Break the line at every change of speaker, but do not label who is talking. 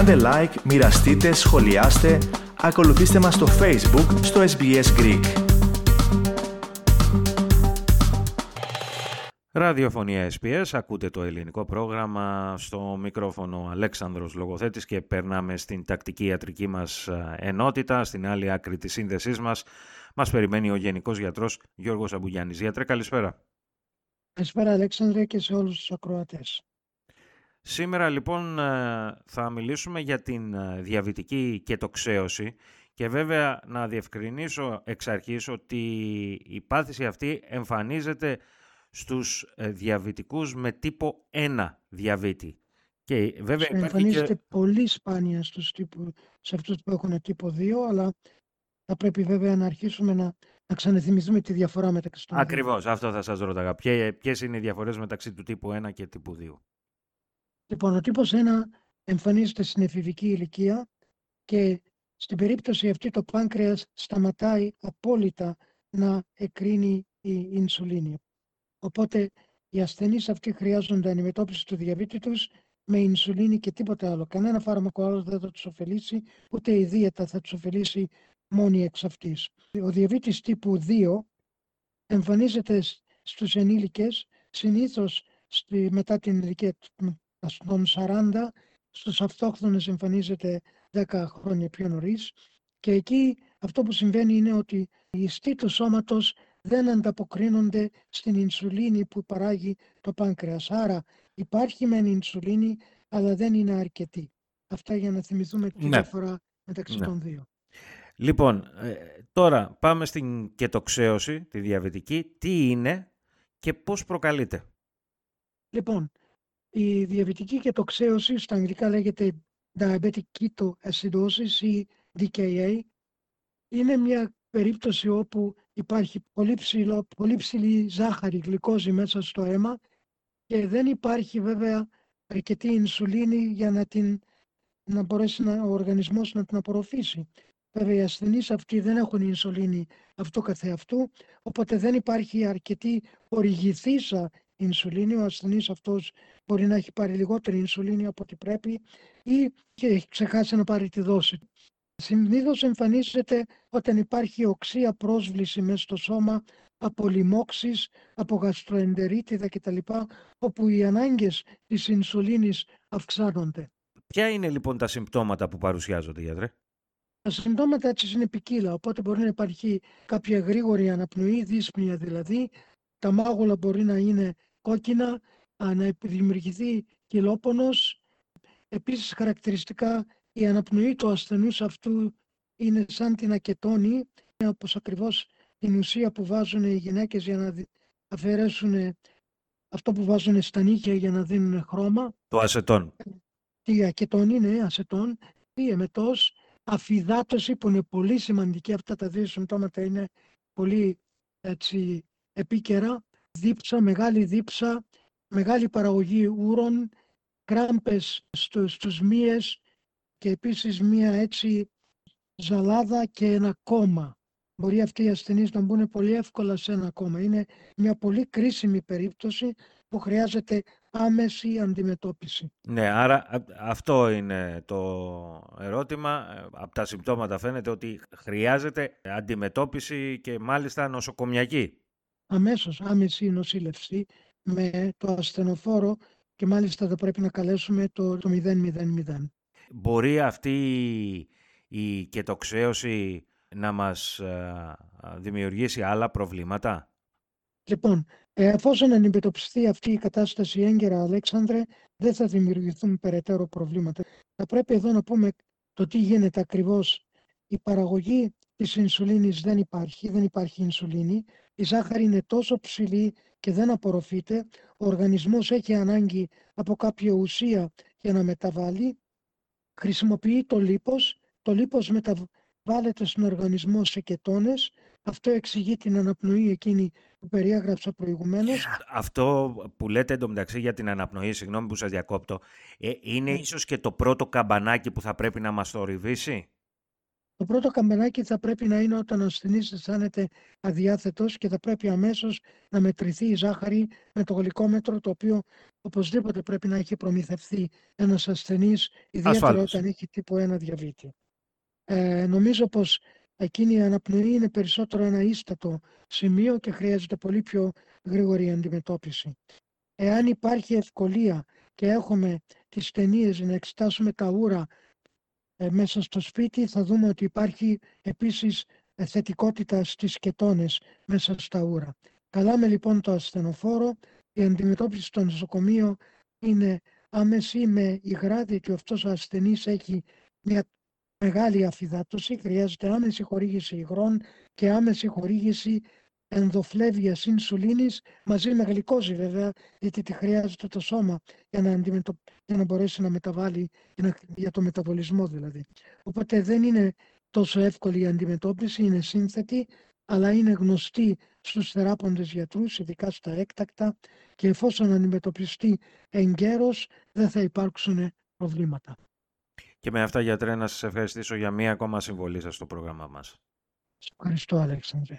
Κάντε like, μοιραστείτε, σχολιάστε, ακολουθήστε μας στο Facebook, στο SBS Greek.
Ραδιοφωνία SPS, ακούτε το ελληνικό πρόγραμμα στο μικρόφωνο Αλέξανδρος Λογοθέτης και περνάμε στην τακτική ιατρική μας ενότητα, στην άλλη άκρη της σύνδεσής μας. Μας περιμένει ο Γενικός Γιατρός Γιώργος Αμπουγιάννης. Γιατρέ, καλησπέρα.
Καλησπέρα Αλέξανδρε και σε όλους τους ακροατές.
Σήμερα λοιπόν θα μιλήσουμε για την διαβητική κετοξέωση και βέβαια να διευκρινίσω εξ αρχής ότι η πάθηση αυτή εμφανίζεται στους ε, διαβητικούς με τύπο 1 διαβήτη.
Και βέβαια εμφανίζεται και... πολύ σπάνια στους τύπου, σε αυτούς που έχουν τύπο 2, αλλά θα πρέπει βέβαια να αρχίσουμε να, να ξαναθυμηθούμε τη διαφορά μεταξύ των
Ακριβώς, αυτό θα σας ρώταγα. Ποιες είναι οι διαφορές μεταξύ του τύπου 1 και τύπου 2.
Λοιπόν, ο τύπος 1 εμφανίζεται στην εφηβική ηλικία και στην περίπτωση αυτή το πάνκρεας σταματάει απόλυτα να εκρίνει η ινσουλίνη. Οπότε οι ασθενείς αυτοί χρειάζονται αντιμετώπιση του διαβήτη τους με ινσουλίνη και τίποτα άλλο. Κανένα φάρμακο άλλο δεν θα τους ωφελήσει, ούτε η δίαιτα θα τους ωφελήσει μόνη εξ αυτής. Ο διαβήτης τύπου 2 εμφανίζεται στους ενήλικες, συνήθως στη, μετά την ηλικία των 40, στους αυτόχθονες εμφανίζεται 10 χρόνια πιο νωρίς και εκεί αυτό που συμβαίνει είναι ότι οι ιστοί του σώματος δεν ανταποκρίνονται στην ινσουλίνη που παράγει το πάνκρεας. Άρα υπάρχει μεν ινσουλίνη, αλλά δεν είναι αρκετή. Αυτά για να θυμηθούμε τη ναι. διαφορά μεταξύ ναι. των δύο.
Λοιπόν, ε, τώρα πάμε στην κετοξέωση, τη διαβητική. Τι είναι και πώς προκαλείται;
Λοιπόν, η διαβητική κετοξέωση στα αγγλικά λέγεται diabetic ketoacidosis ή DKA. Είναι μια περίπτωση όπου υπάρχει πολύ, ψηλό, πολύ ψηλή ζάχαρη, γλυκόζη μέσα στο αίμα και δεν υπάρχει βέβαια αρκετή ινσουλίνη για να, την, να μπορέσει να, ο οργανισμός να την απορροφήσει. Βέβαια οι ασθενείς αυτοί δεν έχουν ινσουλίνη αυτό καθεαυτού, οπότε δεν υπάρχει αρκετή οριγηθήσα ινσουλίνη. Ο ασθενής αυτός μπορεί να έχει πάρει λιγότερη ινσουλίνη από ό,τι πρέπει ή και έχει ξεχάσει να πάρει τη δόση. Συνήθως εμφανίζεται όταν υπάρχει οξία πρόσβληση μέσα στο σώμα από λοιμώξεις, από γαστροεντερίτιδα κτλ. όπου οι ανάγκες της ινσουλίνης αυξάνονται.
Ποια είναι λοιπόν τα συμπτώματα που παρουσιάζονται, γιατρέ;
Τα συμπτώματα έτσι είναι ποικίλα, οπότε μπορεί να υπάρχει κάποια γρήγορη αναπνοή, δύσπνοια δηλαδή, τα μάγουλα μπορεί να είναι κόκκινα, να δημιουργηθεί κυλόπονος. Επίσης χαρακτηριστικά η αναπνοή του ασθενούς αυτού είναι σαν την ακετώνη, όπως ακριβώς την ουσία που βάζουν οι γυναίκες για να αφαιρέσουν αυτό που βάζουν στα νύχια για να δίνουν χρώμα.
Το ασετόν.
Τι ακετώνη είναι, ασετόν. Τι εμετός, αφυδάτωση που είναι πολύ σημαντική. Αυτά τα δύο συμπτώματα είναι πολύ έτσι, επίκαιρα. Δίψα, μεγάλη δίψα, μεγάλη παραγωγή ούρων, κράμπες στους μύες, και επίσης μία έτσι ζαλάδα και ένα κόμμα. Μπορεί αυτοί οι ασθενείς να μπουν πολύ εύκολα σε ένα κόμμα. Είναι μια πολύ κρίσιμη περίπτωση που χρειάζεται άμεση αντιμετώπιση.
Ναι, άρα αυτό είναι το ερώτημα. Από τα συμπτώματα φαίνεται ότι χρειάζεται αντιμετώπιση και μάλιστα νοσοκομιακή.
Αμέσως άμεση νοσήλευση με το ασθενοφόρο και μάλιστα θα πρέπει να καλέσουμε το, το 000.
Μπορεί αυτή η κετοξέωση να μας ε, δημιουργήσει άλλα προβλήματα;
Λοιπόν, εφόσον αντιμετωπιστεί αυτή η κατάσταση έγκαιρα, Αλέξανδρε, δεν θα δημιουργηθούν περαιτέρω προβλήματα. Θα πρέπει εδώ να πούμε το τι γίνεται ακριβώς. Η παραγωγή της ινσουλίνης δεν υπάρχει, δεν υπάρχει ινσουλίνη. Η ζάχαρη είναι τόσο ψηλή και δεν απορροφείται. Ο οργανισμός έχει ανάγκη από κάποια ουσία για να μεταβάλει χρησιμοποιεί το λίπος, το λίπος μεταβάλλεται στον οργανισμό σε κετώνες, αυτό εξηγεί την αναπνοή εκείνη που περιέγραψα προηγουμένως.
Αυτό που λέτε εντωμεταξύ για την αναπνοή, συγγνώμη που σας διακόπτω, ε, είναι ναι. ίσως και το πρώτο καμπανάκι που θα πρέπει να μας το ορειβήσει.
Το πρώτο καμπανάκι θα πρέπει να είναι όταν ο ασθενής αισθάνεται αδιάθετος και θα πρέπει αμέσως να μετρηθεί η ζάχαρη με το γλυκόμετρο το οποίο οπωσδήποτε πρέπει να έχει προμηθευτεί ένας ασθενής ιδιαίτερα όταν έχει τύπο 1 διαβήτη. Ε, νομίζω πως εκείνη η αναπνοή είναι περισσότερο ένα ίστατο σημείο και χρειάζεται πολύ πιο γρήγορη αντιμετώπιση. Εάν υπάρχει ευκολία και έχουμε τις ταινίες να εξετάσουμε τα ούρα ε, μέσα στο σπίτι, θα δούμε ότι υπάρχει επίσης ε, θετικότητα στις κετώνες μέσα στα ούρα. Καλάμε λοιπόν το ασθενοφόρο. Η αντιμετώπιση στο νοσοκομείο είναι άμεση με υγρά, διότι αυτός ο ασθενής έχει μια μεγάλη αφυδάτωση, χρειάζεται άμεση χορήγηση υγρών και άμεση χορήγηση ενδοφλέβεια ινσουλίνης μαζί με γλυκόζη βέβαια, γιατί τη χρειάζεται το σώμα για να, αντιμετω... για να μπορέσει να μεταβάλει, για το μεταβολισμό δηλαδή. Οπότε δεν είναι τόσο εύκολη η αντιμετώπιση, είναι σύνθετη, αλλά είναι γνωστή στους θεράποντες γιατρούς, ειδικά στα έκτακτα και εφόσον αντιμετωπιστεί εγκαίρως δεν θα υπάρξουν προβλήματα.
Και με αυτά γιατρέ να σας ευχαριστήσω για μία ακόμα συμβολή σας στο πρόγραμμά μας.
Ευχαριστώ Αλέξανδρε.